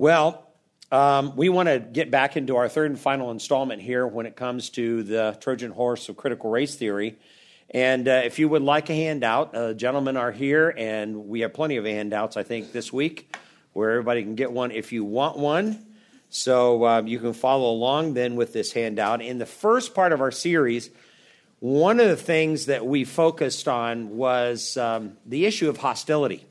Well, um, we want to get back into our third and final installment here when it comes to the Trojan horse of critical race theory. And uh, if you would like a handout, uh, gentlemen are here, and we have plenty of handouts, I think, this week where everybody can get one if you want one. So um, you can follow along then with this handout. In the first part of our series, one of the things that we focused on was um, the issue of hostility.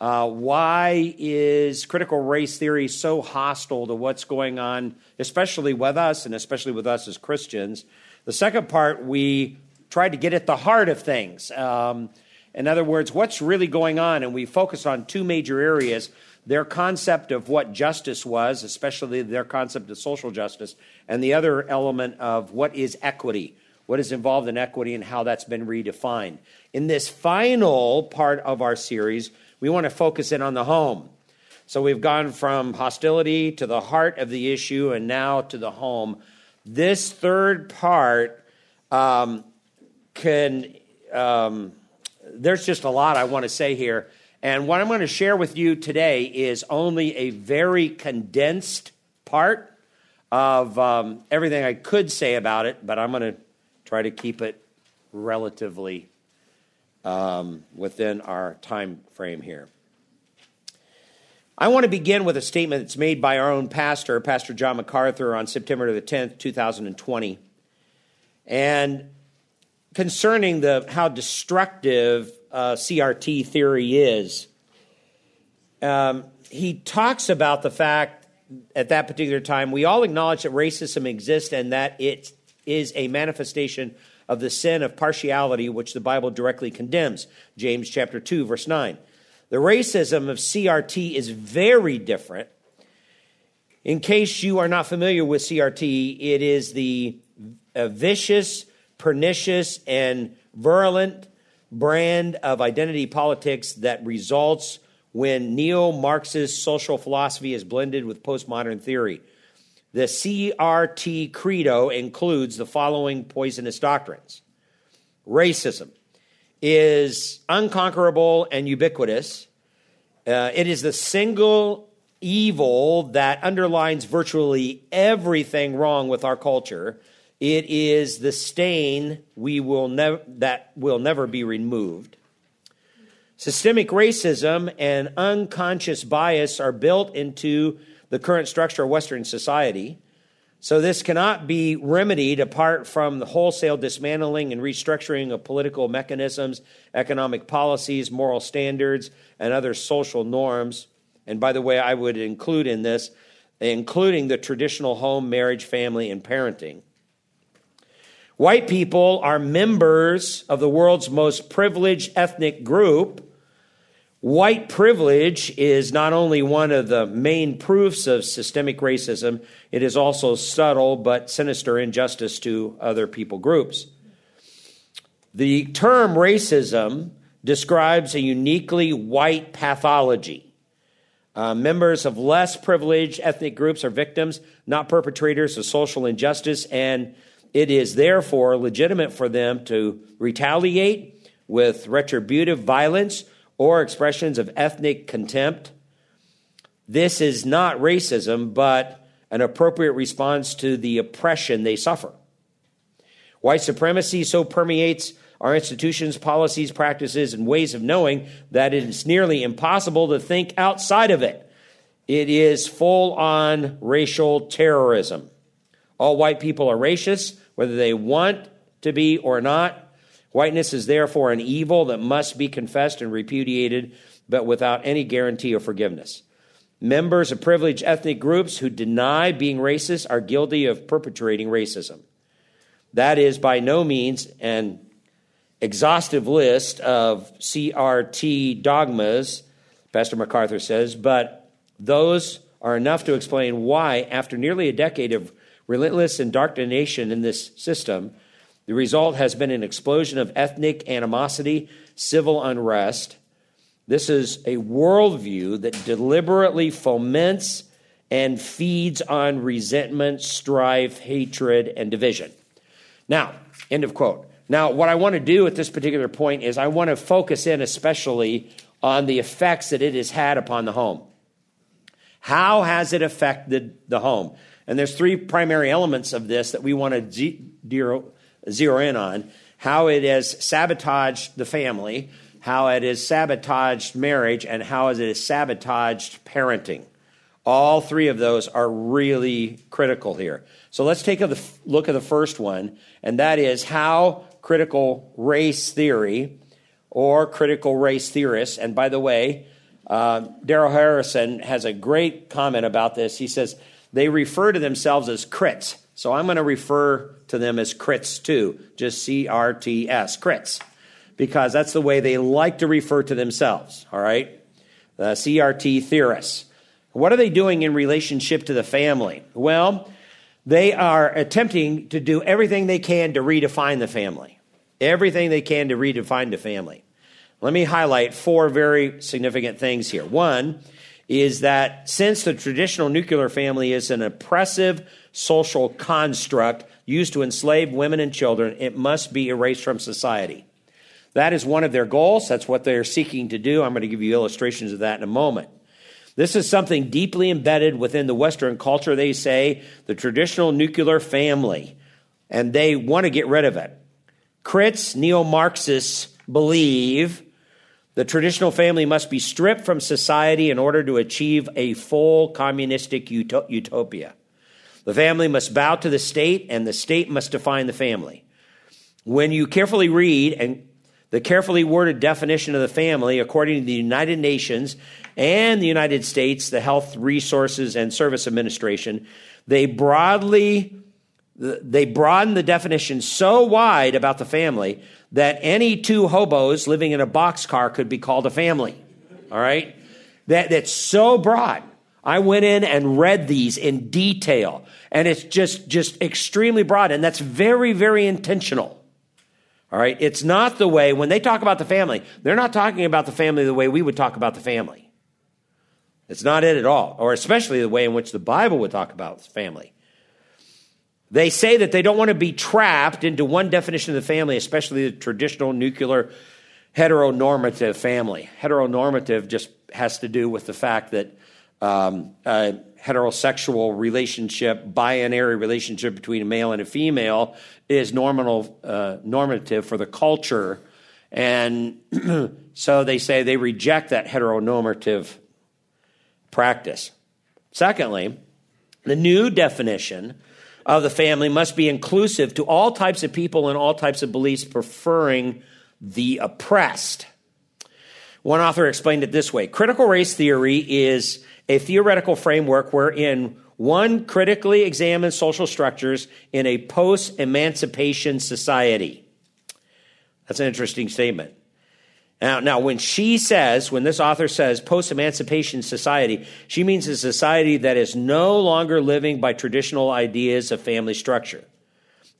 Uh, why is critical race theory so hostile to what's going on, especially with us and especially with us as Christians? The second part, we tried to get at the heart of things. Um, in other words, what's really going on? And we focused on two major areas their concept of what justice was, especially their concept of social justice, and the other element of what is equity, what is involved in equity, and how that's been redefined. In this final part of our series, we want to focus in on the home. So we've gone from hostility to the heart of the issue and now to the home. This third part um, can, um, there's just a lot I want to say here. And what I'm going to share with you today is only a very condensed part of um, everything I could say about it, but I'm going to try to keep it relatively um, within our time frame here. I want to begin with a statement that's made by our own pastor, Pastor John MacArthur, on September the 10th, 2020. And concerning the how destructive uh, CRT theory is, um, he talks about the fact at that particular time we all acknowledge that racism exists and that it is a manifestation of the sin of partiality which the Bible directly condemns. James chapter 2 verse 9. The racism of CRT is very different. In case you are not familiar with CRT, it is the vicious, pernicious, and virulent brand of identity politics that results when neo Marxist social philosophy is blended with postmodern theory. The CRT credo includes the following poisonous doctrines racism is unconquerable and ubiquitous. Uh, it is the single evil that underlines virtually everything wrong with our culture. It is the stain we will never that will never be removed. Systemic racism and unconscious bias are built into the current structure of Western society. So, this cannot be remedied apart from the wholesale dismantling and restructuring of political mechanisms, economic policies, moral standards, and other social norms. And by the way, I would include in this, including the traditional home, marriage, family, and parenting. White people are members of the world's most privileged ethnic group White privilege is not only one of the main proofs of systemic racism, it is also subtle but sinister injustice to other people groups. The term racism describes a uniquely white pathology. Uh, members of less privileged ethnic groups are victims, not perpetrators of social injustice, and it is therefore legitimate for them to retaliate with retributive violence or expressions of ethnic contempt. This is not racism, but an appropriate response to the oppression they suffer. White supremacy so permeates our institutions, policies, practices, and ways of knowing that it is nearly impossible to think outside of it. It is full on racial terrorism. All white people are racist, whether they want to be or not. Whiteness is therefore an evil that must be confessed and repudiated, but without any guarantee of forgiveness. Members of privileged ethnic groups who deny being racist are guilty of perpetrating racism. That is by no means an exhaustive list of CRT dogmas, Pastor MacArthur says, but those are enough to explain why, after nearly a decade of relentless indoctrination in this system, the result has been an explosion of ethnic animosity, civil unrest. This is a worldview that deliberately foments and feeds on resentment, strife, hatred, and division. Now, end of quote. Now, what I want to do at this particular point is I want to focus in especially on the effects that it has had upon the home. How has it affected the home? And there's three primary elements of this that we want to zero in on how it has sabotaged the family, how it has sabotaged marriage, and how it has sabotaged parenting. All three of those are really critical here. So let's take a look at the first one, and that is how critical race theory or critical race theorists, and by the way, uh, Darrell Harrison has a great comment about this. He says they refer to themselves as crits. So I'm going to refer to them as crits too, just C R T S, crits, because that's the way they like to refer to themselves, all right? Uh, the CRT theorists. What are they doing in relationship to the family? Well, they are attempting to do everything they can to redefine the family. Everything they can to redefine the family. Let me highlight four very significant things here. One is that since the traditional nuclear family is an oppressive social construct used to enslave women and children, it must be erased from society. That is one of their goals. That's what they're seeking to do. I'm going to give you illustrations of that in a moment. This is something deeply embedded within the Western culture, they say, the traditional nuclear family, and they want to get rid of it. Crits, neo Marxists, believe the traditional family must be stripped from society in order to achieve a full communistic utopia. The family must bow to the state, and the state must define the family. When you carefully read and the carefully worded definition of the family, according to the United Nations and the United States, the Health Resources and Service Administration, they broadly they broaden the definition so wide about the family that any two hobos living in a boxcar could be called a family. All right? That, that's so broad. I went in and read these in detail, and it's just, just extremely broad, and that's very, very intentional. All right. It's not the way, when they talk about the family, they're not talking about the family the way we would talk about the family. It's not it at all, or especially the way in which the Bible would talk about family. They say that they don't want to be trapped into one definition of the family, especially the traditional nuclear heteronormative family. Heteronormative just has to do with the fact that um, a heterosexual relationship, binary relationship between a male and a female, is normal, uh, normative for the culture. And so they say they reject that heteronormative practice. Secondly, the new definition of the family must be inclusive to all types of people and all types of beliefs, preferring the oppressed. One author explained it this way critical race theory is a theoretical framework wherein one critically examines social structures in a post emancipation society. That's an interesting statement. Now, now, when she says, when this author says post emancipation society, she means a society that is no longer living by traditional ideas of family structure.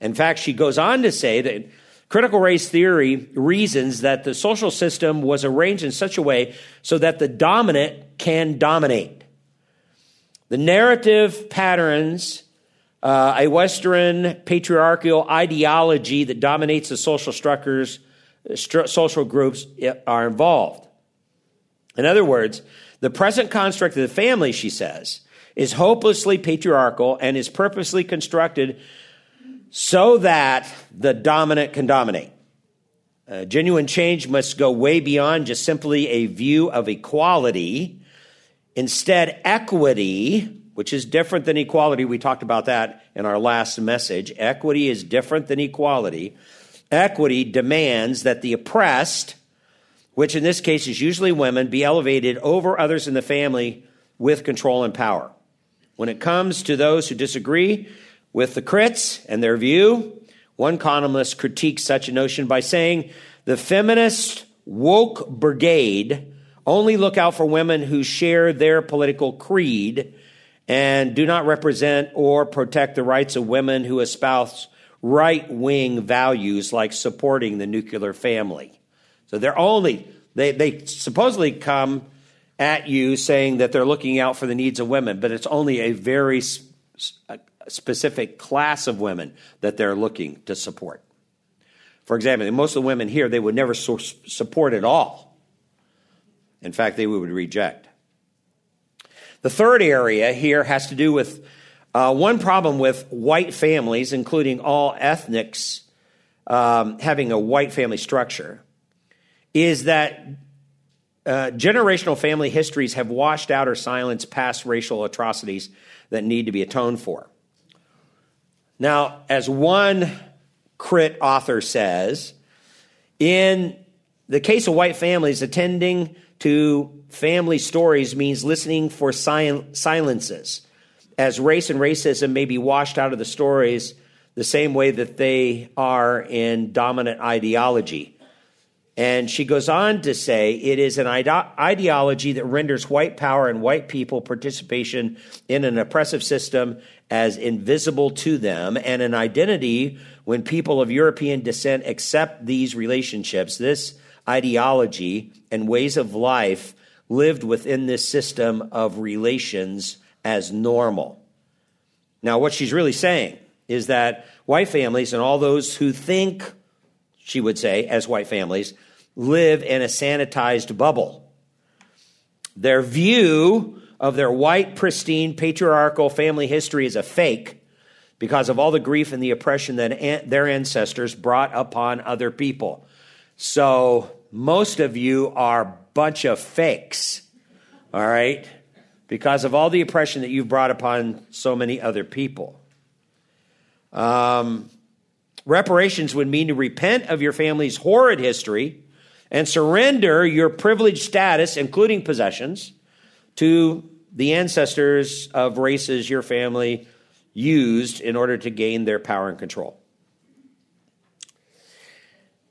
In fact, she goes on to say that critical race theory reasons that the social system was arranged in such a way so that the dominant can dominate. The narrative patterns, uh, a Western patriarchal ideology that dominates the social structures, stru- social groups are involved. In other words, the present construct of the family, she says, is hopelessly patriarchal and is purposely constructed so that the dominant can dominate. Uh, genuine change must go way beyond just simply a view of equality Instead, equity, which is different than equality, we talked about that in our last message. Equity is different than equality. Equity demands that the oppressed, which in this case is usually women, be elevated over others in the family with control and power. When it comes to those who disagree with the crits and their view, one columnist critiques such a notion by saying the feminist woke brigade only look out for women who share their political creed and do not represent or protect the rights of women who espouse right wing values like supporting the nuclear family. So they're only, they, they supposedly come at you saying that they're looking out for the needs of women, but it's only a very specific class of women that they're looking to support. For example, most of the women here, they would never support at all in fact, they would reject. The third area here has to do with uh, one problem with white families, including all ethnics um, having a white family structure, is that uh, generational family histories have washed out or silenced past racial atrocities that need to be atoned for. Now, as one crit author says, in the case of white families, attending to family stories means listening for sil- silences, as race and racism may be washed out of the stories the same way that they are in dominant ideology. And she goes on to say it is an ide- ideology that renders white power and white people participation in an oppressive system as invisible to them, and an identity when people of European descent accept these relationships. This ideology and ways of life lived within this system of relations as normal. Now, what she's really saying is that white families and all those who think, she would say, as white families, live in a sanitized bubble. Their view of their white, pristine, patriarchal family history is a fake because of all the grief and the oppression that their ancestors brought upon other people. So most of you are bunch of fakes, all right? Because of all the oppression that you've brought upon so many other people. Um, reparations would mean to repent of your family's horrid history and surrender your privileged status, including possessions, to the ancestors of races your family used in order to gain their power and control.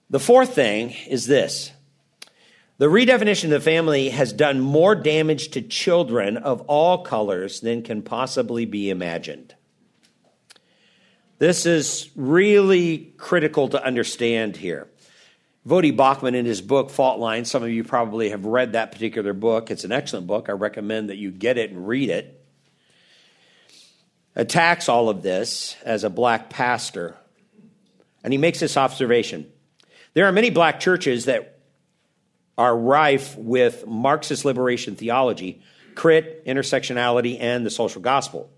The fourth thing is this the redefinition of the family has done more damage to children of all colors than can possibly be imagined. This is really critical to understand here. Voddie Baucham, in his book Fault Lines, some of you probably have read that particular book. It's an excellent book. I recommend that you get it and read it. Attacks all of this as a black pastor. And he makes this observation there are many black churches that are rife with Marxist liberation theology, crit, intersectionality, and the social gospel.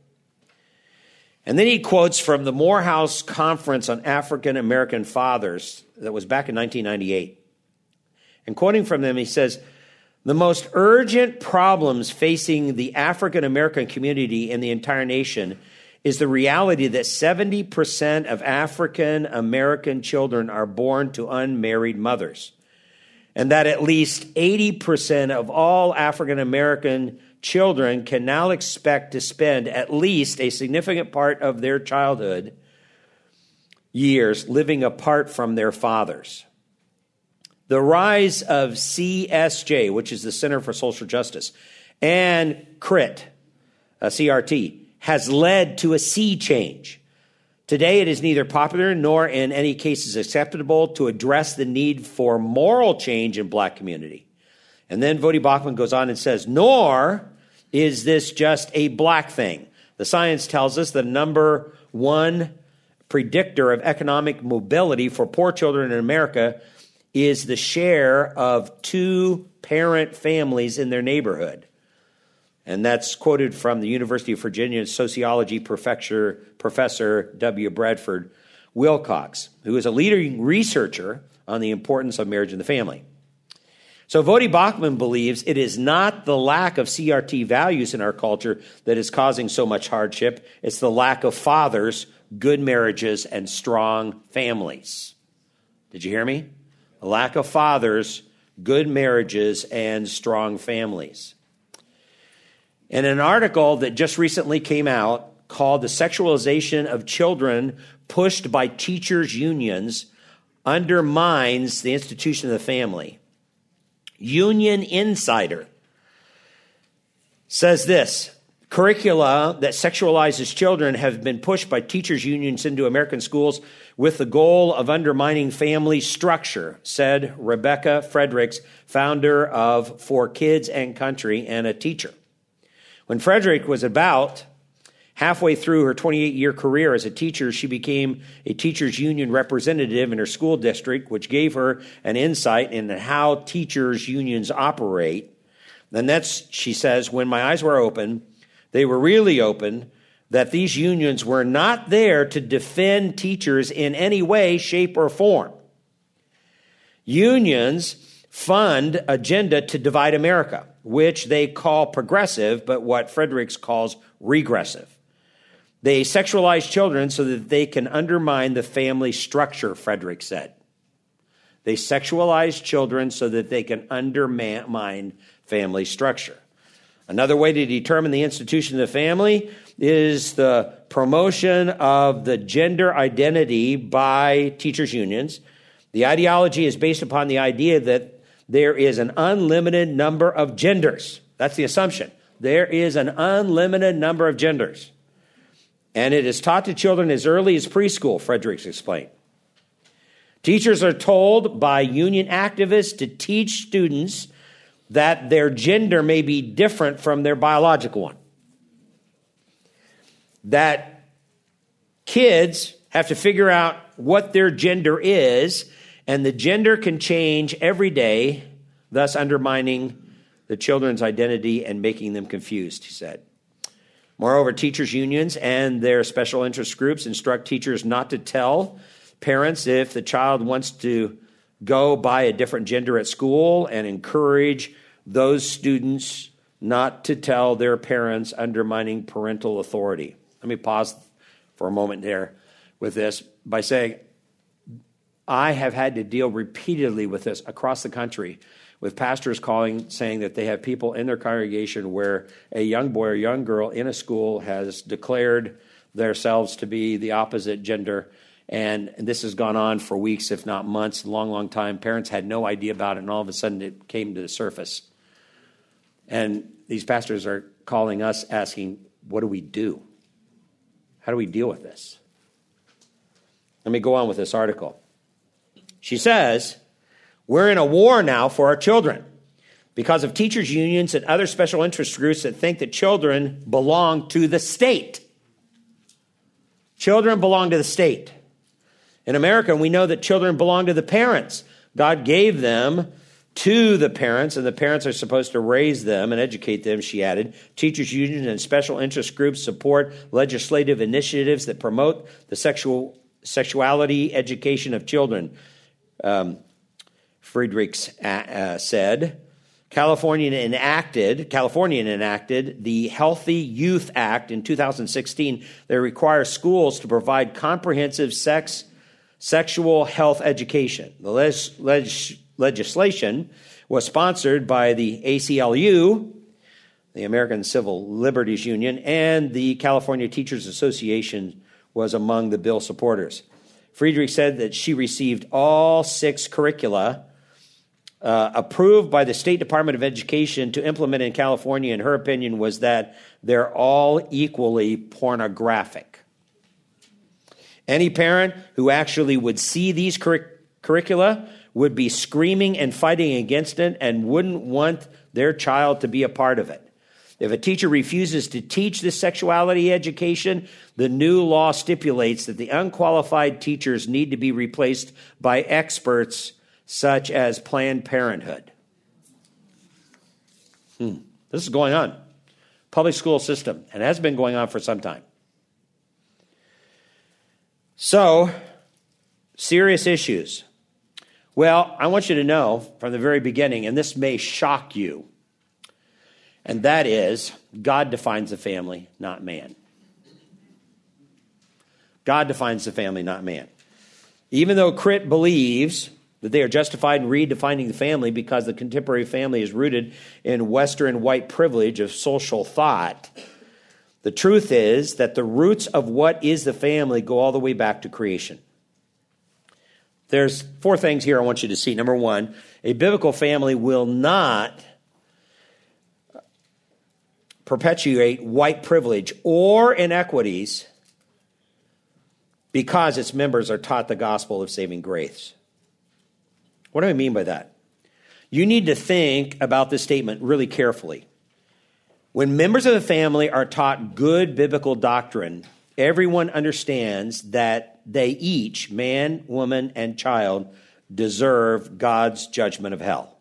And then he quotes from the Morehouse Conference on African American Fathers that was back in 1998. And quoting from them, he says, The most urgent problems facing the African American community and the entire nation is the reality that 70% of African American children are born to unmarried mothers, and that at least 80% of all African American children can now expect to spend at least a significant part of their childhood years living apart from their fathers. The rise of CSJ, which is the Center for Social Justice, and CRIT, uh, CRT, has led to a sea change. Today, it is neither popular nor in any cases acceptable to address the need for moral change in black community. And then Voddie Baucham goes on and says, nor is this just a black thing. The science tells us the number one predictor of economic mobility for poor children in America is the share of two parent families in their neighborhood. And that's quoted from the University of Virginia sociology professor, professor W. Bradford Wilcox, who is a leading researcher on the importance of marriage and the family. So Voddie Baucham believes it is not the lack of CRT values in our culture that is causing so much hardship. It's the lack of fathers, good marriages, and strong families. Did you hear me? A lack of fathers, good marriages, and strong families. In an article that just recently came out called The Sexualization of Children Pushed by Teachers' Unions Undermines the Institution of the Family. Union Insider says this curricula that sexualizes children have been pushed by teachers' unions into American schools with the goal of undermining family structure, said Rebecca Friedrichs, founder of For Kids and Country and a teacher. When Friedrich was about halfway through her 28 year career as a teacher, she became a teachers union representative in her school district, which gave her an insight into how teachers unions operate. And that's, she says, when my eyes were open, they were really open, that these unions were not there to defend teachers in any way, shape, or form. Unions fund agenda to divide America, which they call progressive, but what Friedrichs calls regressive. They sexualize children so that they can undermine the family structure, Friedrich said. They sexualize children so that they can undermine family structure. Another way to determine the institution of the family is the promotion of the gender identity by teachers' unions. The ideology is based upon the idea that there is an unlimited number of genders. That's the assumption. There is an unlimited number of genders. And it is taught to children as early as preschool, Friedrichs explained. Teachers are told by union activists to teach students that their gender may be different from their biological one. That kids have to figure out what their gender is, and the gender can change every day, thus undermining the children's identity and making them confused, he said. Moreover, teachers' unions and their special interest groups instruct teachers not to tell parents if the child wants to go by a different gender at school and encourage those students not to tell their parents, undermining parental authority. Let me pause for a moment there with this by saying, I have had to deal repeatedly with this across the country with pastors calling saying that they have people in their congregation where a young boy or young girl in a school has declared themselves to be the opposite gender and this has gone on for weeks if not months long long time parents had no idea about it and all of a sudden it came to the surface and these pastors are calling us asking, what do we do? How do we deal with this? Let me go on with this article. She says, We're in a war now for our children because of teachers' unions and other special interest groups that think that children belong to the state. Children belong to the state. In America, we know that children belong to the parents. God gave them to the parents, and the parents are supposed to raise them and educate them, she added. Teachers' unions and special interest groups support legislative initiatives that promote the sexual sexuality education of children, um, Friedrichs uh, uh, said. California enacted California enacted the Healthy Youth Act in 2016 that requires schools to provide comprehensive sex sexual health education. The leg- legislation was sponsored by the ACLU, the American Civil Liberties Union, and the California Teachers Association was among the bill supporters. Friedrich said that she received all six curricula uh, approved by the State Department of Education to implement in California, and her opinion, was that they're all equally pornographic. Any parent who actually would see these cur- curricula would be screaming and fighting against it and wouldn't want their child to be a part of it. If a teacher refuses to teach this sexuality education, the new law stipulates that the unqualified teachers need to be replaced by experts such as Planned Parenthood. Hmm. This is going on. Public school system, and has been going on for some time. So, serious issues. Well, I want you to know from the very beginning, and this may shock you, and that is God defines the family, not man. God defines the family, not man. Even though Crit believes that they are justified in redefining the family because the contemporary family is rooted in Western white privilege of social thought, the truth is that the roots of what is the family go all the way back to creation. There's four things here I want you to see. Number one, a biblical family will not perpetuate white privilege or inequities because its members are taught the gospel of saving grace. What do I mean by that? You need to think about this statement really carefully. When members of the family are taught good biblical doctrine, everyone understands that they each, man, woman, and child, deserve God's judgment of hell.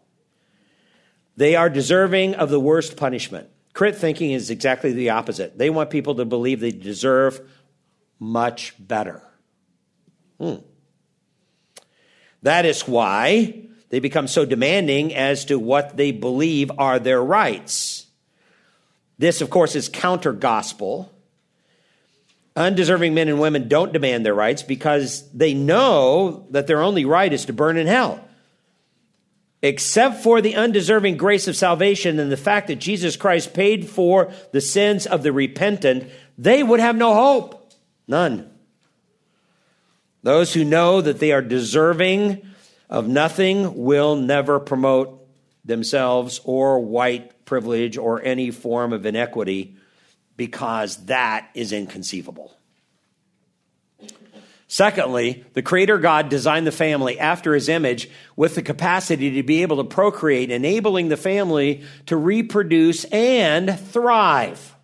They are deserving of the worst punishment. Crit thinking is exactly the opposite. They want people to believe they deserve much better. Hmm. That is why they become so demanding as to what they believe are their rights. This, of course, is counter gospel. Undeserving men and women don't demand their rights because they know that their only right is to burn in hell. Except for the undeserving grace of salvation and the fact that Jesus Christ paid for the sins of the repentant, they would have no hope. None. Those who know that they are deserving of nothing will never promote themselves or white privilege or any form of inequity because that is inconceivable. Secondly, the Creator God designed the family after His image with the capacity to be able to procreate, enabling the family to reproduce and thrive.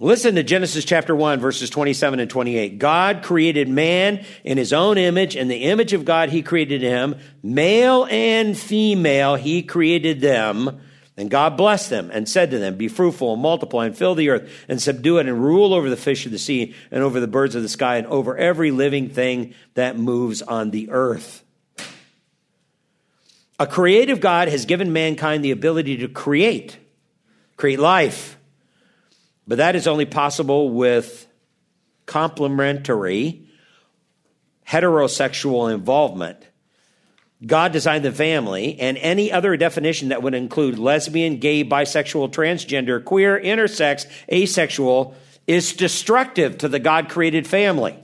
Listen to Genesis chapter 1, verses 27 and 28. God created man in his own image. In the image of God, he created him. Male and female, he created them. And God blessed them and said to them, Be fruitful and multiply and fill the earth and subdue it and rule over the fish of the sea and over the birds of the sky and over every living thing that moves on the earth. A creative God has given mankind the ability to create, create life but that is only possible with complementary heterosexual involvement. God designed the family, and any other definition that would include lesbian, gay, bisexual, transgender, queer, intersex, asexual is destructive to the God created family.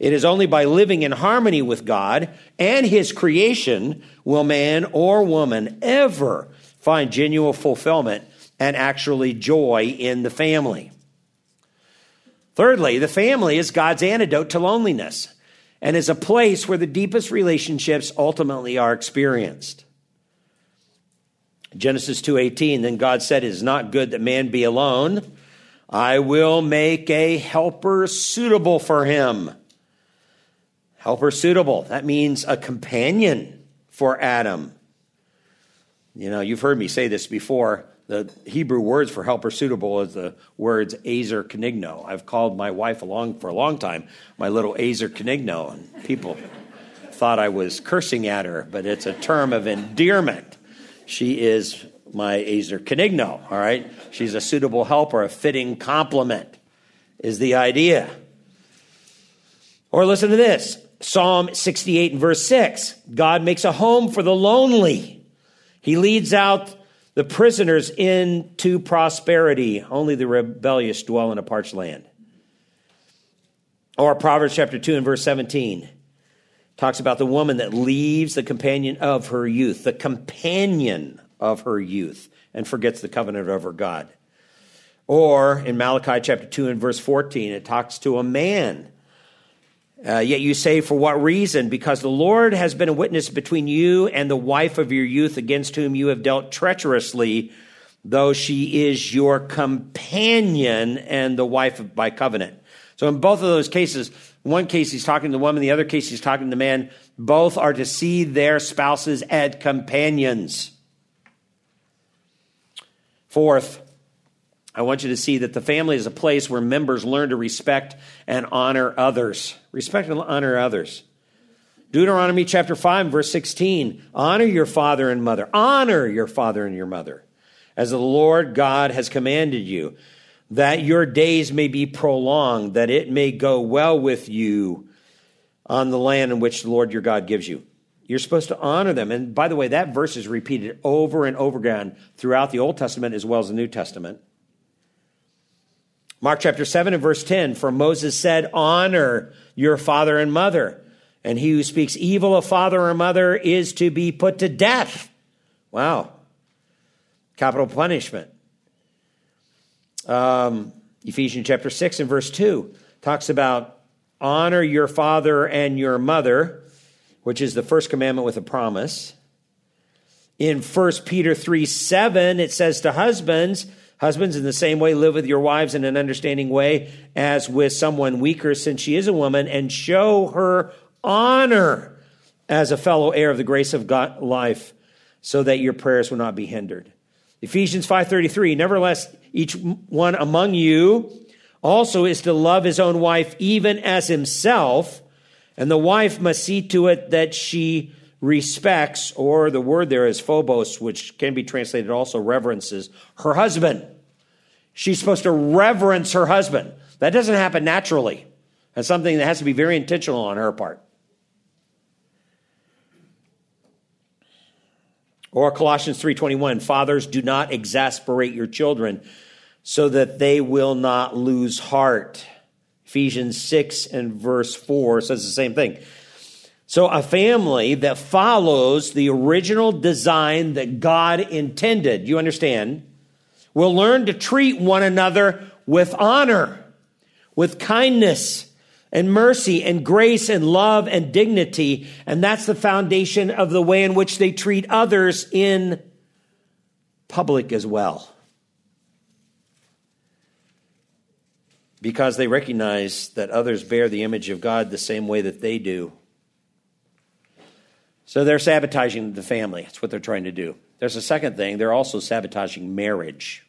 It is only by living in harmony with God and His creation will man or woman ever find genuine fulfillment and actually joy in the family. Thirdly, the family is God's antidote to loneliness and is a place where the deepest relationships ultimately are experienced. Genesis 2:18 then God said it is not good that man be alone. I will make a helper suitable for him. Helper suitable that means a companion for Adam. You know you've heard me say this before the Hebrew words for helper suitable is the words ezer kenegdo. I've called my wife along for a long time my little ezer kenegdo, and people thought I was cursing at her, but it's a term of endearment. She is my ezer kenegdo, all right? She's a suitable helper, a fitting complement is the idea. Or listen to this Psalm 68 and verse 6 God makes a home for the lonely. He leads out the prisoners into prosperity. Only the rebellious dwell in a parched land. Or Proverbs chapter 2 and verse 17 talks about the woman that leaves the companion of her youth, the companion of her youth, and forgets the covenant of her God. Or in Malachi chapter 2 and verse 14, it talks to a man uh, yet you say, For what reason? Because the Lord has been a witness between you and the wife of your youth against whom you have dealt treacherously, though she is your companion and the wife of, by covenant. So in both of those cases, one case he's talking to the woman, the other case he's talking to the man. Both are to see their spouses as companions. Fourth, I want you to see that the family is a place where members learn to respect and honor others. Respect and honor others. Deuteronomy chapter 5, verse 16 Honor your father and mother. Honor your father and your mother, as the Lord God has commanded you, that your days may be prolonged, that it may go well with you on the land in which the Lord your God gives you. You're supposed to honor them. And by the way, that verse is repeated over and over again throughout the Old Testament as well as the New Testament. Mark chapter 7 and verse 10 For Moses said, Honor your father and mother, and he who speaks evil of father or mother is to be put to death. Wow. Capital punishment. Um, Ephesians chapter 6 and verse 2 talks about honor your father and your mother, which is the first commandment with a promise. In 1 Peter 3 7, it says to husbands, Husbands, in the same way, live with your wives in an understanding way as with someone weaker, since she is a woman, and show her honor as a fellow heir of the grace of God life, so that your prayers will not be hindered. Ephesians 5:33 Nevertheless each one among you also is to love his own wife even as himself and the wife must see to it that she respects or the word there is phobos which can be translated also reverences her husband. She's supposed to reverence her husband. That doesn't happen naturally. That's something that has to be very intentional on her part. Or Colossians 3:21, fathers do not exasperate your children so that they will not lose heart. Ephesians 6 and verse 4 says the same thing. So a family that follows the original design that God intended, you understand, will learn to treat one another with honor, with kindness, and mercy and grace and love and dignity. And that's the foundation of the way in which they treat others in public as well. Because they recognize that others bear the image of God the same way that they do. So they're sabotaging the family. That's what they're trying to do. There's a second thing. They're also sabotaging marriage.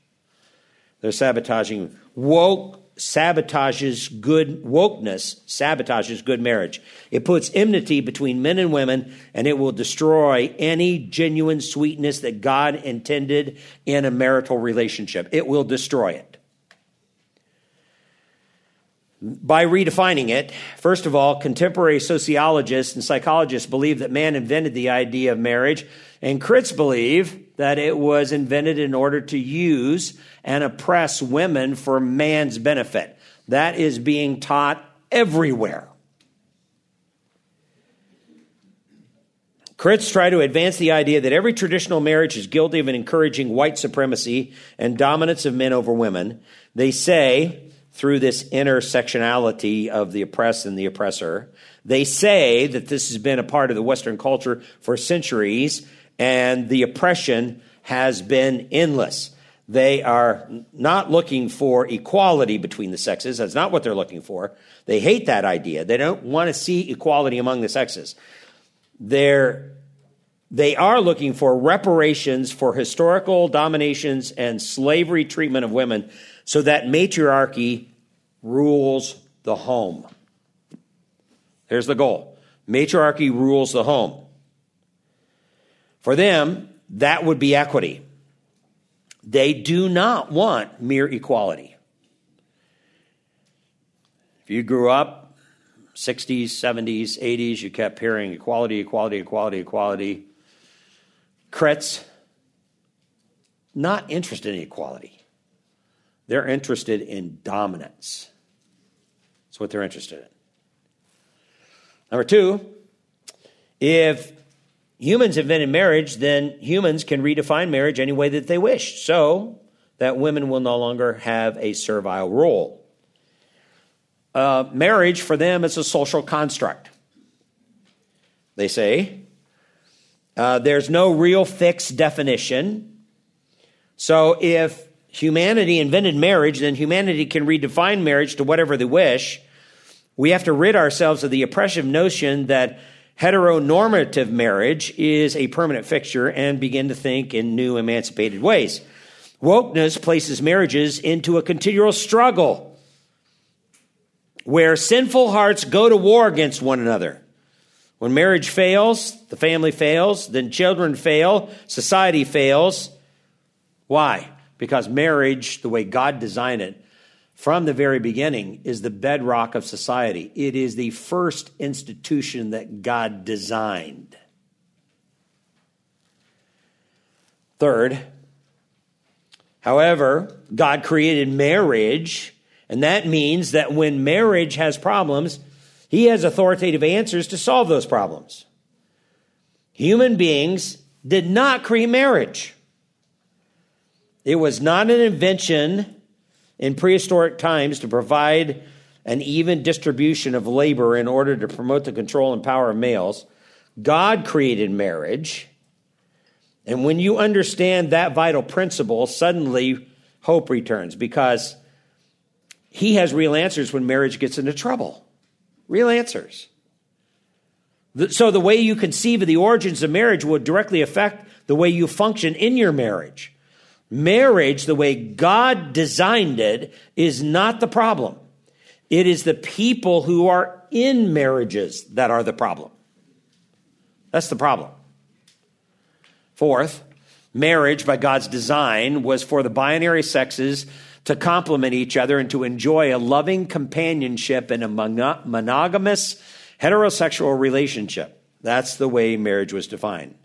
They're sabotaging woke sabotages good wokeness sabotages good marriage it puts enmity between men and women and it will destroy any genuine sweetness that god intended in a marital relationship it will destroy it by redefining it first of all contemporary sociologists and psychologists believe that man invented the idea of marriage and crits believe that it was invented in order to use and oppress women for man's benefit. That is being taught everywhere. Crits try to advance the idea that every traditional marriage is guilty of encouraging white supremacy and dominance of men over women. They say, through this intersectionality of the oppressed and the oppressor, they say that this has been a part of the Western culture for centuries and the oppression has been endless. They are not looking for equality between the sexes. That's not what they're looking for. They hate that idea. They don't want to see equality among the sexes. They're, they are looking for reparations for historical dominations and slavery treatment of women so that matriarchy rules the home. Here's the goal matriarchy rules the home. For them, that would be equity. They do not want mere equality. If you grew up 60s, 70s, 80s, you kept hearing equality, equality, equality, equality. Crits, not interested in equality. They're interested in dominance. That's what they're interested in. Number two, if humans invented marriage, then humans can redefine marriage any way that they wish. So that women will no longer have a servile role. Uh, marriage for them is a social construct. They say uh, there's no real fixed definition. So if humanity invented marriage, then humanity can redefine marriage to whatever they wish. We have to rid ourselves of the oppressive notion that heteronormative marriage is a permanent fixture and begin to think in new emancipated ways. Wokeness places marriages into a continual struggle where sinful hearts go to war against one another. When marriage fails, the family fails, then children fail, society fails. Why? Because marriage, the way God designed it, from the very beginning is the bedrock of society. It is the first institution that God designed. Third, however, God created marriage, and that means that when marriage has problems, He has authoritative answers to solve those problems. Human beings did not create marriage. It was not an invention in prehistoric times to provide an even distribution of labor in order to promote the control and power of males. God created marriage. And when you understand that vital principle, suddenly hope returns because he has real answers when marriage gets into trouble. Real answers. So the way you conceive of the origins of marriage will directly affect the way you function in your marriage. Marriage, the way God designed it, is not the problem. It is the people who are in marriages that are the problem. That's the problem. Fourth, marriage by God's design was for the binary sexes to complement each other and to enjoy a loving companionship in a monogamous heterosexual relationship. That's the way marriage was defined.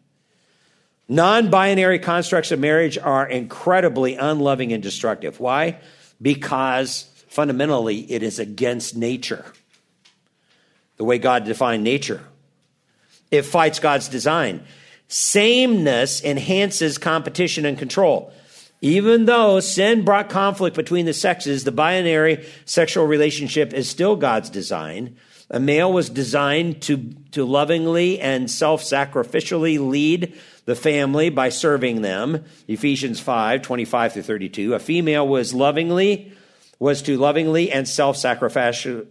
Non binary constructs of marriage are incredibly unloving and destructive. Why? Because fundamentally it is against nature, the way God defined nature. It fights God's design. Sameness enhances competition and control. Even though sin brought conflict between the sexes, the binary sexual relationship is still God's design. A male was designed to, to lovingly and self sacrificially lead the family by serving them. Ephesians 5 25 through 32. A female was lovingly, was to lovingly and self sacrificially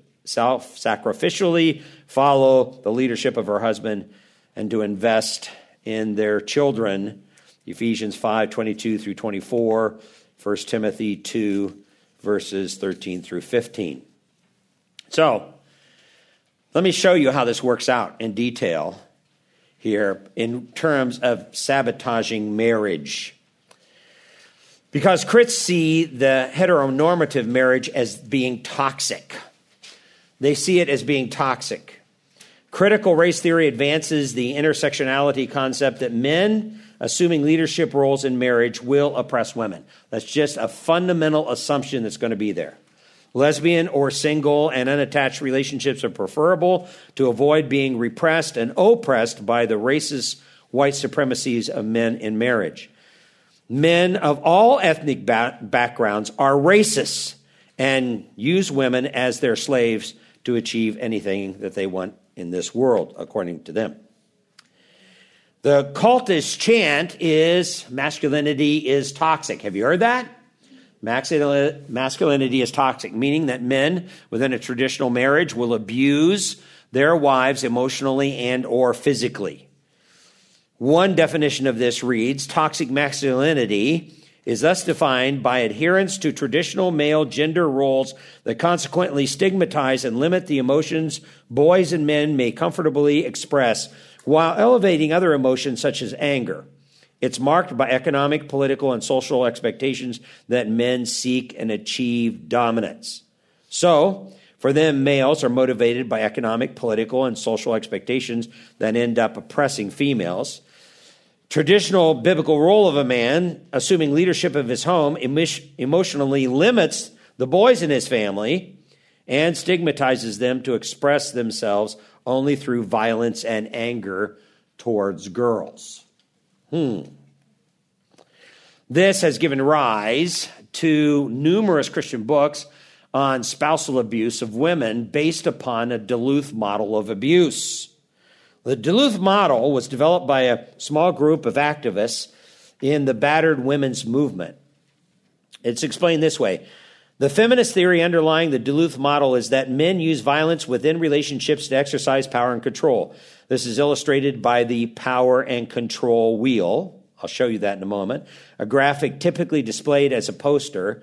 follow the leadership of her husband and to invest in their children Ephesians 5 22 through 24, 1 Timothy 2, verses 13 through 15. So, let me show you how this works out in detail here in terms of sabotaging marriage. Because crits see the heteronormative marriage as being toxic. They see it as being toxic. Critical race theory advances the intersectionality concept that men assuming leadership roles in marriage will oppress women. That's just a fundamental assumption that's going to be there. Lesbian or single and unattached relationships are preferable to avoid being repressed and oppressed by the racist white supremacies of men in marriage. Men of all ethnic ba- backgrounds are racists and use women as their slaves to achieve anything that they want in this world, according to them. The cultist chant is masculinity is toxic. Have you heard that? Masculinity is toxic, meaning that men within a traditional marriage will abuse their wives emotionally and or physically. One definition of this reads toxic masculinity is thus defined by adherence to traditional male gender roles that consequently stigmatize and limit the emotions boys and men may comfortably express while elevating other emotions such as anger. It's marked by economic, political, and social expectations that men seek and achieve dominance. So, for them, males are motivated by economic, political, and social expectations that end up oppressing females. Traditional biblical role of a man, assuming leadership of his home, emotionally limits the boys in his family and stigmatizes them to express themselves only through violence and anger towards girls. Hmm. This has given rise to numerous Christian books on spousal abuse of women based upon a Duluth model of abuse. The Duluth model was developed by a small group of activists in the battered women's movement. It's explained this way the feminist theory underlying the Duluth model is that men use violence within relationships to exercise power and control. This is illustrated by the power and control wheel. I'll show you that in a moment. A graphic typically displayed as a poster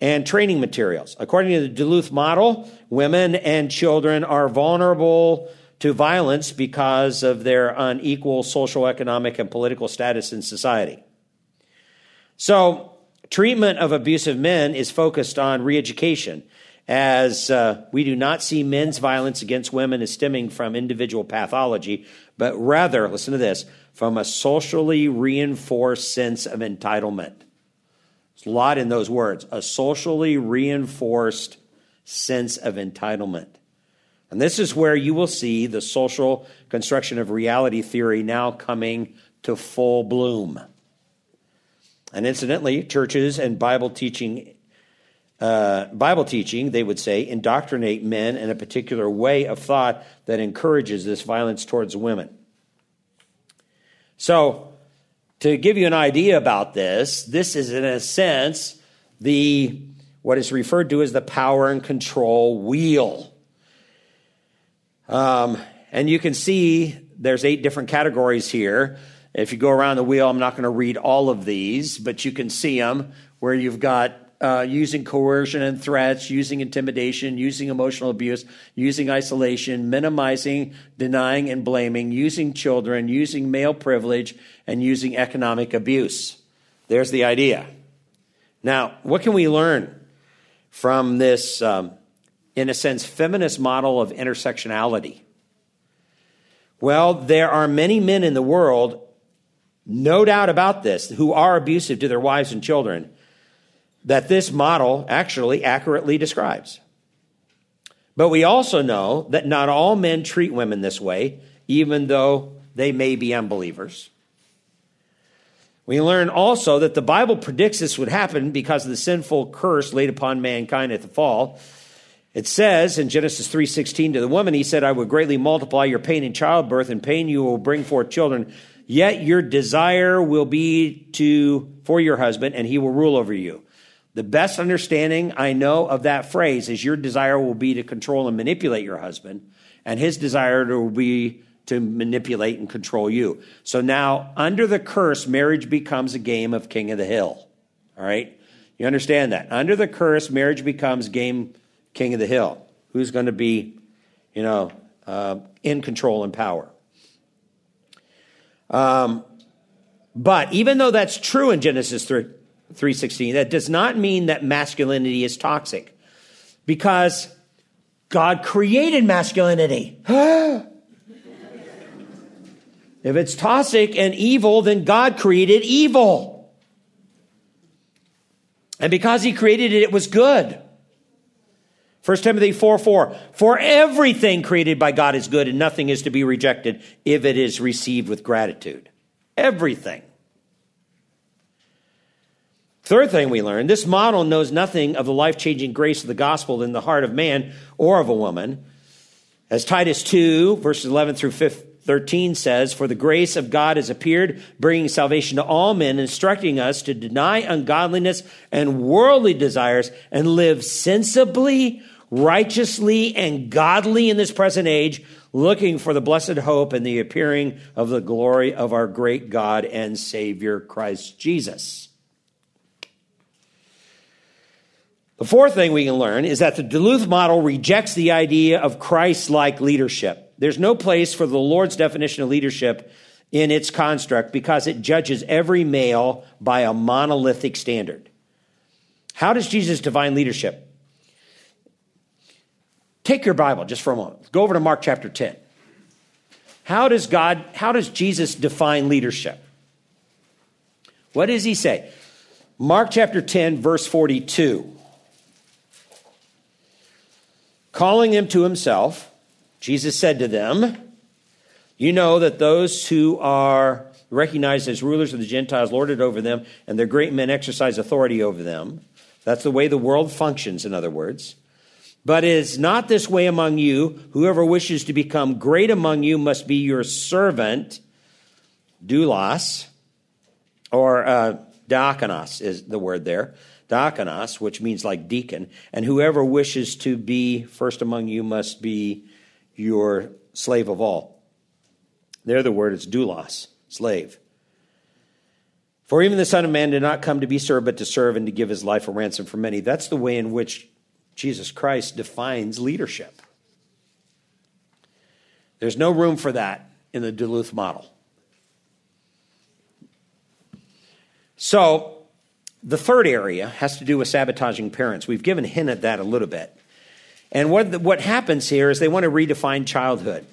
and training materials. According to the Duluth model, women and children are vulnerable to violence because of their unequal social, economic, and political status in society. So, Treatment of abusive men is focused on re education, as uh, we do not see men's violence against women as stemming from individual pathology, but rather, listen to this, from a socially reinforced sense of entitlement. There's a lot in those words a socially reinforced sense of entitlement. And this is where you will see the social construction of reality theory now coming to full bloom. And incidentally, churches and Bible teaching, uh, Bible teaching, they would say, indoctrinate men in a particular way of thought that encourages this violence towards women. So, to give you an idea about this, this is in a sense the what is referred to as the power and control wheel. Um, And you can see there's eight different categories here. If you go around the wheel, I'm not going to read all of these, but you can see them where you've got uh, using coercion and threats, using intimidation, using emotional abuse, using isolation, minimizing, denying, and blaming, using children, using male privilege, and using economic abuse. There's the idea. Now, what can we learn from this, um, in a sense, feminist model of intersectionality? Well, there are many men in the world, no doubt about this, who are abusive to their wives and children, that this model actually accurately describes. But we also know that not all men treat women this way, even though they may be unbelievers. We learn also that the Bible predicts this would happen because of the sinful curse laid upon mankind at the fall. It says in Genesis 3:16 to the woman he said I will greatly multiply your pain in childbirth and pain you will bring forth children yet your desire will be to for your husband and he will rule over you. The best understanding I know of that phrase is your desire will be to control and manipulate your husband and his desire will be to manipulate and control you. So now, under the curse, marriage becomes a game of king of the hill. All right? You understand that? Under the curse, marriage becomes game king of the hill. Who's going to be, you know, uh, in control and power? Um, but even though that's true in Genesis 3, 3.16, that does not mean that masculinity is toxic. Because God created masculinity. If it's toxic and evil, then God created evil. And because he created it, it was good. 1 Timothy 4 4. For everything created by God is good, and nothing is to be rejected if it is received with gratitude. Everything. Third thing we learn this model knows nothing of the life changing grace of the gospel in the heart of man or of a woman. As Titus 2, verses 11 through 13 says, For the grace of God has appeared, bringing salvation to all men, instructing us to deny ungodliness and worldly desires and live sensibly, righteously, and godly in this present age, looking for the blessed hope and the appearing of the glory of our great God and Savior, Christ Jesus. The fourth thing we can learn is that the Duluth model rejects the idea of Christ like leadership. There's no place for the Lord's definition of leadership in its construct because it judges every male by a monolithic standard. How does Jesus define leadership? Take your Bible just for a moment. Go over to Mark chapter 10. How does God, how does Jesus define leadership? What does he say? Mark chapter 10, verse 42. Calling them to himself, Jesus said to them, You know that those who are recognized as rulers of the Gentiles lord it over them, and their great men exercise authority over them. That's the way the world functions, in other words. But it is not this way among you. Whoever wishes to become great among you must be your servant, doulos, or uh, diakonos is the word there. Diakonos, which means like deacon. And whoever wishes to be first among you must be your slave of all. There, the word is doulos, slave. For even the Son of Man did not come to be served, but to serve and to give his life a ransom for many. That's the way in which Jesus Christ defines leadership. There's no room for that in the Duluth model. So, the third area has to do with sabotaging parents. We've given a hint at that a little bit. And what, what happens here is they want to redefine childhood.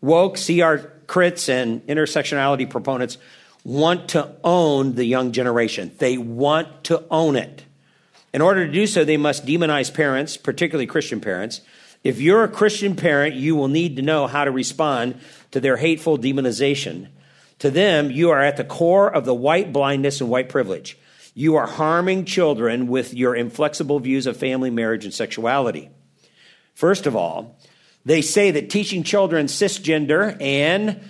Woke, CR crits, and intersectionality proponents want to own the young generation. They want to own it. In order to do so, they must demonize parents, particularly Christian parents. If you're a Christian parent, you will need to know how to respond to their hateful demonization. To them, you are at the core of the white blindness and white privilege. You are harming children with your inflexible views of family, marriage, and sexuality. First of all, they say that teaching children cisgender and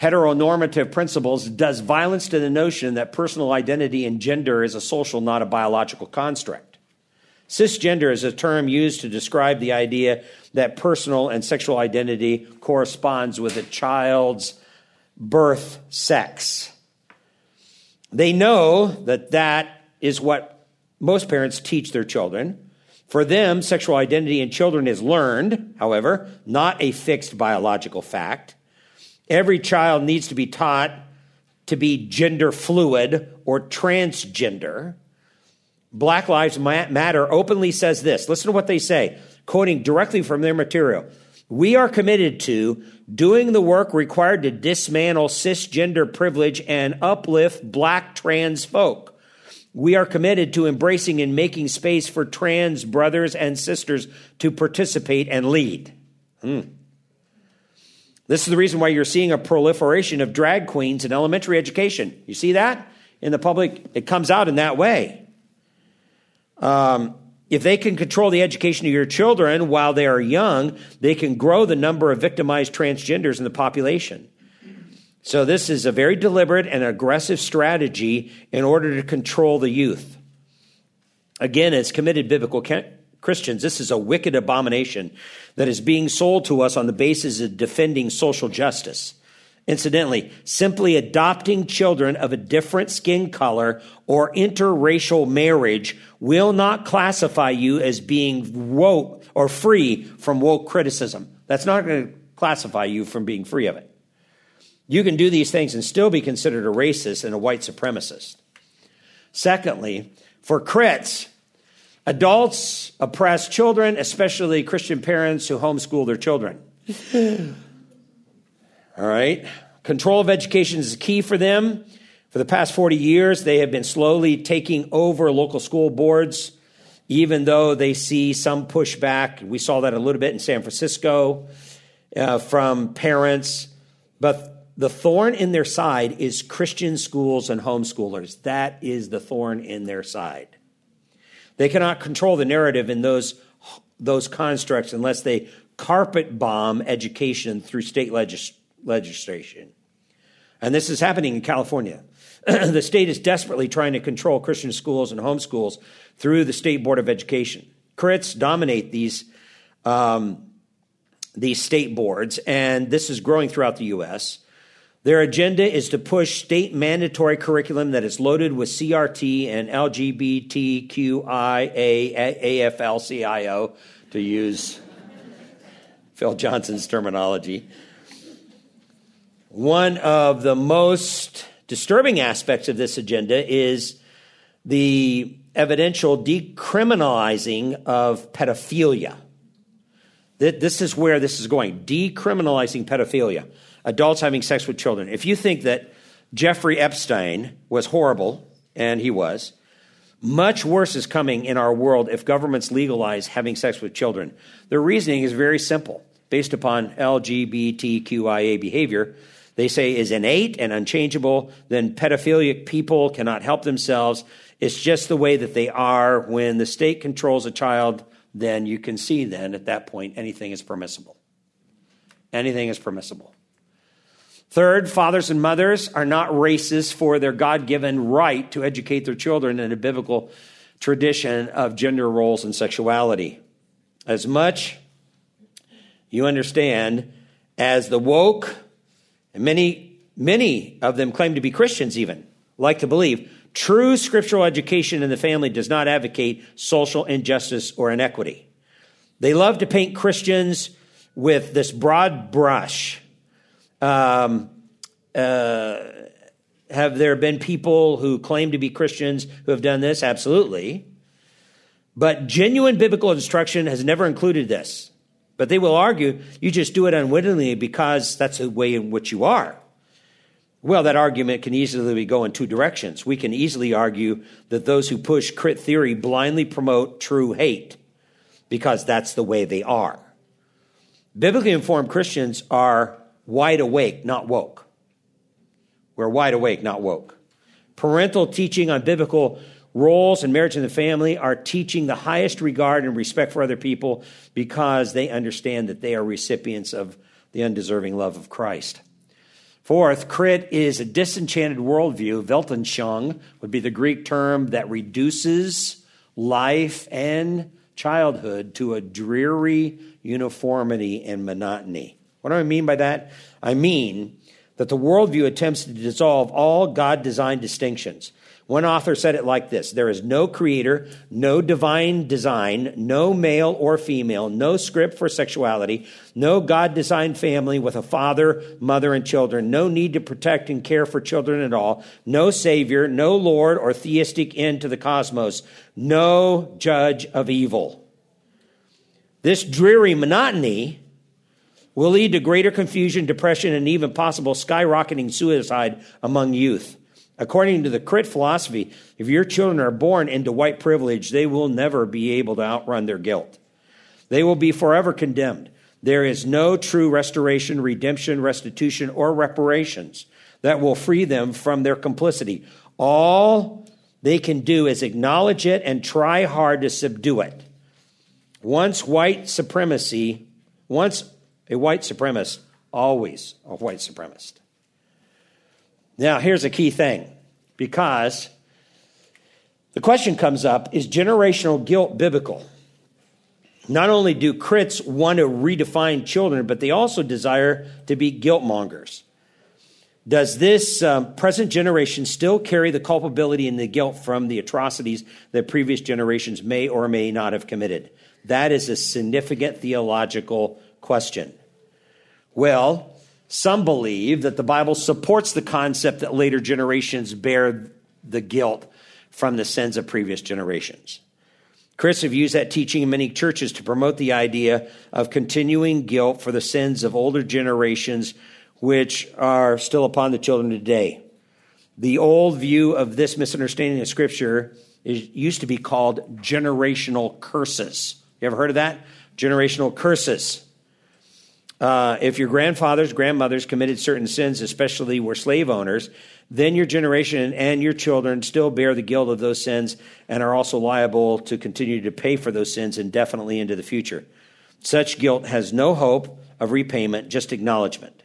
heteronormative principles does violence to the notion that personal identity and gender is a social, not a biological construct. Cisgender is a term used to describe the idea that personal and sexual identity corresponds with a child's birth sex. They know that that is what most parents teach their children. For them, sexual identity in children is learned, however, not a fixed biological fact. Every child needs to be taught to be gender fluid or transgender. Black Lives Matter openly says this. Listen to what they say, quoting directly from their material. We are committed to doing the work required to dismantle cisgender privilege and uplift black trans folk. We are committed to embracing and making space for trans brothers and sisters to participate and lead. Hmm. This is the reason why you're seeing a proliferation of drag queens in elementary education. You see that? In the public, it comes out in that way. Um, if they can control the education of your children while they are young, they can grow the number of victimized transgenders in the population. So, this is a very deliberate and aggressive strategy in order to control the youth. Again, as committed biblical Christians, this is a wicked abomination that is being sold to us on the basis of defending social justice. Incidentally, simply adopting children of a different skin color or interracial marriage will not classify you as being woke or free from woke criticism. That's not going to classify you from being free of it. You can do these things and still be considered a racist and a white supremacist. Secondly, for crits, adults oppress children, especially Christian parents who homeschool their children. All right. Control of education is key for them. For the past 40 years, they have been slowly taking over local school boards, even though they see some pushback. We saw that a little bit in San Francisco uh, from parents. But the thorn in their side is Christian schools and homeschoolers. That is the thorn in their side. They cannot control the narrative in those, those constructs unless they carpet bomb education through state legislation legislation. And this is happening in California. the state is desperately trying to control Christian schools and homeschools through the State Board of Education. Crits dominate these, um, these state boards, and this is growing throughout the U.S. Their agenda is to push state mandatory curriculum that is loaded with CRT and LGBTQIA, to use Phil Johnson's terminology. One of the most disturbing aspects of this agenda is the evidential decriminalizing of pedophilia. This is where this is going decriminalizing pedophilia, adults having sex with children. If you think that Jeffrey Epstein was horrible, and he was, much worse is coming in our world if governments legalize having sex with children. Their reasoning is very simple, based upon LGBTQIA behavior they say is innate and unchangeable, then pedophilic people cannot help themselves. It's just the way that they are. When the state controls a child, then you can see then at that point anything is permissible. Anything is permissible. Third, fathers and mothers are not racist for their God given right to educate their children in a biblical tradition of gender roles and sexuality. As much you understand as the woke, and many, many of them claim to be Christians, even, like to believe. True scriptural education in the family does not advocate social injustice or inequity. They love to paint Christians with this broad brush. Um, uh, have there been people who claim to be Christians who have done this? Absolutely. But genuine biblical instruction has never included this. But they will argue you just do it unwittingly because that's the way in which you are. Well, that argument can easily go in two directions. We can easily argue that those who push crit theory blindly promote true hate because that's the way they are. Biblically informed Christians are wide awake, not woke. We're wide awake, not woke. Parental teaching on biblical roles in marriage and the family are teaching the highest regard and respect for other people because they understand that they are recipients of the undeserving love of Christ. Fourth, crit is a disenchanted worldview. Weltanschauung would be the Greek term that reduces life and childhood to a dreary uniformity and monotony. What do I mean by that? I mean that the worldview attempts to dissolve all God designed distinctions. One author said it like this There is no creator, no divine design, no male or female, no script for sexuality, no God designed family with a father, mother, and children, no need to protect and care for children at all, no savior, no Lord or theistic end to the cosmos, no judge of evil. This dreary monotony will lead to greater confusion, depression, and even possible skyrocketing suicide among youth. According to the crit philosophy, if your children are born into white privilege, they will never be able to outrun their guilt. They will be forever condemned. There is no true restoration, redemption, restitution, or reparations that will free them from their complicity. All they can do is acknowledge it and try hard to subdue it. Once white supremacy, once a white supremacist, always a white supremacist. Now, here's a key thing because the question comes up is generational guilt biblical? Not only do crits want to redefine children, but they also desire to be guilt mongers. Does this um, present generation still carry the culpability and the guilt from the atrocities that previous generations may or may not have committed? That is a significant theological question. Well, some believe that the Bible supports the concept that later generations bear the guilt from the sins of previous generations. Crits have used that teaching in many churches to promote the idea of continuing guilt for the sins of older generations, which are still upon the children today. The old view of this misunderstanding of Scripture is, used to be called generational curses. You ever heard of that? Generational curses. Uh, if your grandfathers, grandmothers committed certain sins, especially were slave owners, then your generation and your children still bear the guilt of those sins and are also liable to continue to pay for those sins indefinitely into the future. Such guilt has no hope of repayment, just acknowledgement.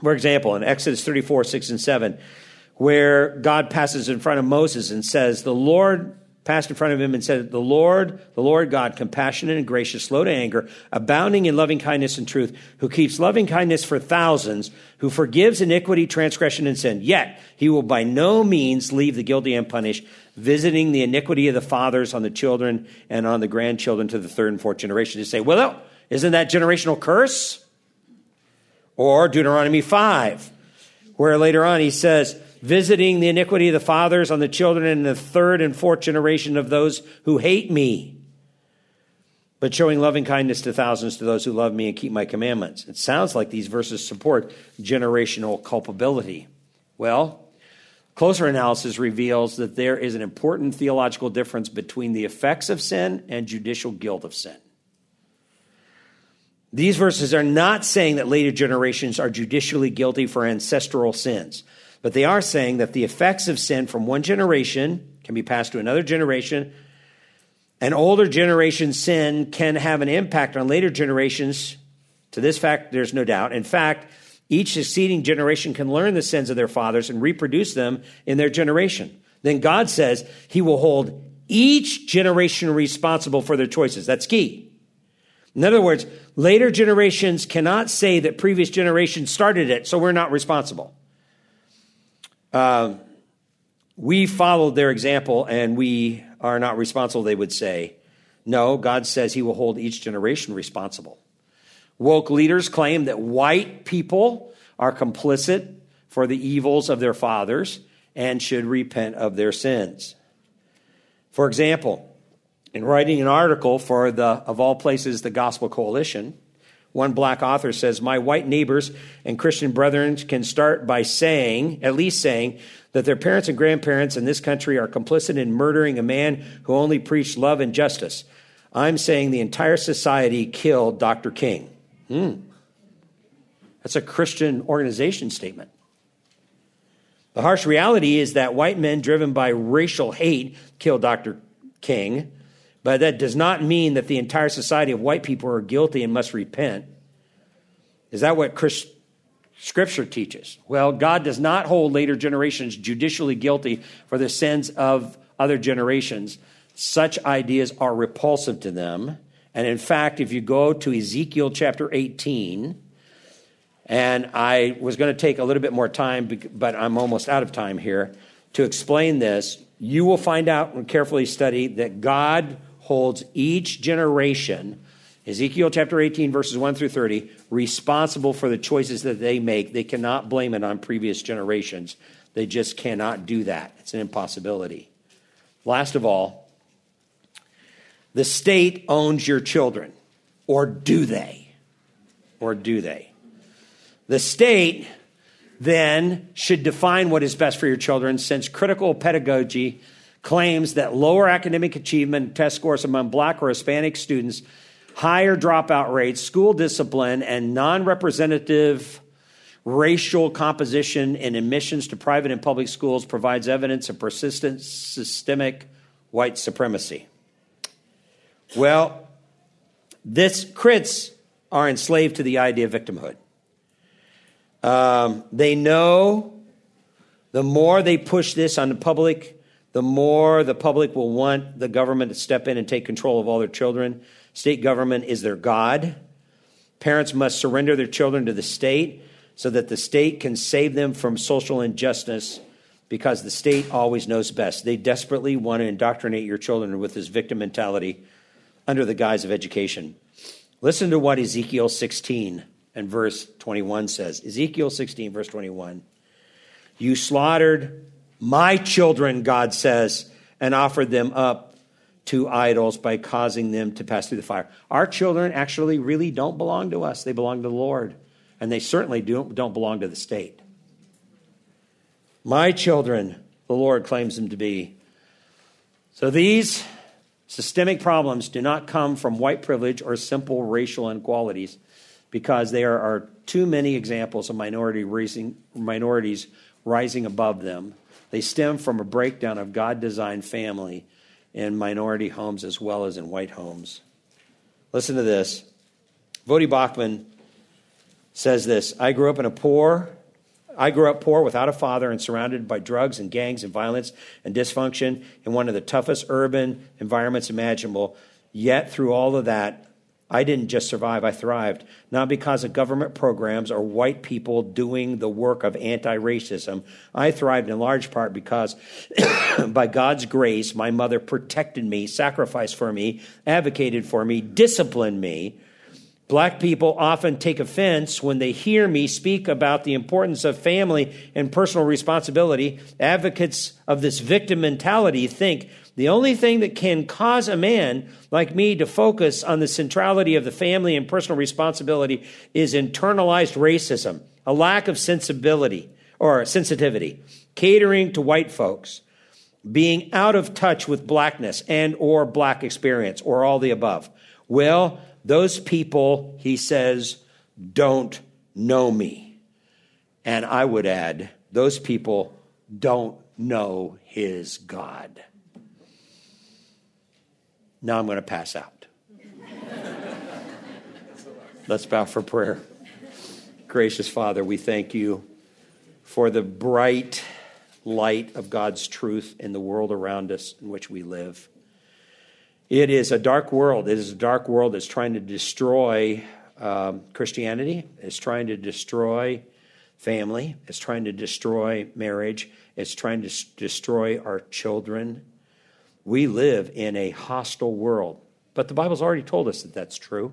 For example, in Exodus 34, 6 and 7, where God passes in front of Moses and says, The Lord passed in front of him and said, The Lord, the Lord God, compassionate and gracious, slow to anger, abounding in loving kindness and truth, who keeps loving kindness for thousands, who forgives iniquity, transgression, and sin. Yet he will by no means leave the guilty unpunished, visiting the iniquity of the fathers on the children and on the grandchildren to the third and fourth generation. To say, well, isn't that generational curse? Or Deuteronomy 5, where later on he says, visiting the iniquity of the fathers on the children in the third and fourth generation of those who hate me, but showing loving kindness to thousands to those who love me and keep my commandments. It sounds like these verses support generational culpability. Well, closer analysis reveals that there is an important theological difference between the effects of sin and judicial guilt of sin. These verses are not saying that later generations are judicially guilty for ancestral sins. But they are saying that the effects of sin from one generation can be passed to another generation. An older generation's sin can have an impact on later generations. To this fact, there's no doubt. In fact, each succeeding generation can learn the sins of their fathers and reproduce them in their generation. Then God says he will hold each generation responsible for their choices. That's key. In other words, later generations cannot say that previous generations started it, so we're not responsible. Uh, we followed their example and we are not responsible, they would say. No, God says he will hold each generation responsible. Woke leaders claim that white people are complicit for the evils of their fathers and should repent of their sins. For example, in writing an article for the, of all places, the Gospel Coalition, one black author says, My white neighbors and Christian brethren can start by saying, at least saying, that their parents and grandparents in this country are complicit in murdering a man who only preached love and justice. I'm saying the entire society killed Dr. King. Hmm. That's a Christian organization statement. The harsh reality is that white men driven by racial hate killed Dr. King. But that does not mean that the entire society of white people are guilty and must repent. Is that what Christ, Scripture teaches? Well, God does not hold later generations judicially guilty for the sins of other generations, such ideas are repulsive to them. And in fact, if you go to Ezekiel chapter 18, and I was going to take a little bit more time, but I'm almost out of time here to explain this. You will find out and carefully study that God holds each generation, Ezekiel chapter 18, verses 1 through 30, responsible for the choices that they make. They cannot blame it on previous generations. They just cannot do that. It's an impossibility. Last of all, the state owns your children. Or do they? Or do they? The state then should define what is best for your children since critical pedagogy claims that lower academic achievement test scores among black or Hispanic students, higher dropout rates, school discipline, and non representative racial composition in admissions to private and public schools provides evidence of persistent systemic white supremacy. Well, this crits are enslaved to the idea of victimhood. Um, they know the more they push this on the public, the more the public will want the government to step in and take control of all their children. State government is their God. Parents must surrender their children to the state so that the state can save them from social injustice because the state always knows best. They desperately want to indoctrinate your children with this victim mentality under the guise of education. Listen to what Ezekiel 16 and verse 21 says. Ezekiel 16, verse 21. You slaughtered my children, God says, and offered them up to idols by causing them to pass through the fire. Our children actually really don't belong to us, they belong to the Lord and they certainly don't, don't belong to the state. My children, the Lord claims them to be. So these systemic problems do not come from white privilege or simple racial inequalities because there are too many examples of minority raising, minorities rising above them. They stem from a breakdown of God designed family in minority homes as well as in white homes. Listen to this. Voddie Baucham says this I grew up in a poor, I grew up poor without a father and surrounded by drugs and gangs and violence and dysfunction in one of the toughest urban environments imaginable. Yet, through all of that, I didn't just survive, I thrived. Not because of government programs or white people doing the work of anti racism. I thrived in large part because, by God's grace, my mother protected me, sacrificed for me, advocated for me, disciplined me Black people often take offense when they hear me speak about the importance of family and personal responsibility. Advocates of this victim mentality think the only thing that can cause a man like me to focus on the centrality of the family and personal responsibility is internalized racism, a lack of sensibility or sensitivity, catering to white folks, being out of touch with blackness and or black experience or all the above. Well, those people, he says, don't know me. And I would add, those people don't know his God. Now I'm going to pass out. Let's bow for prayer. Gracious Father, we thank you for the bright light of God's truth in the world around us in which we live. It is a dark world. It is a dark world that's trying to destroy um, Christianity. It's trying to destroy family. It's trying to destroy marriage. It's trying to s- destroy our children. We live in a hostile world. But the Bible's already told us that that's true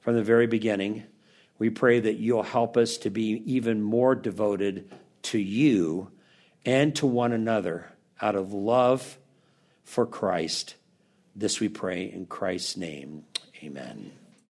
from the very beginning. We pray that you'll help us to be even more devoted to you and to one another out of love for Christ this we pray in Christ's name. Amen.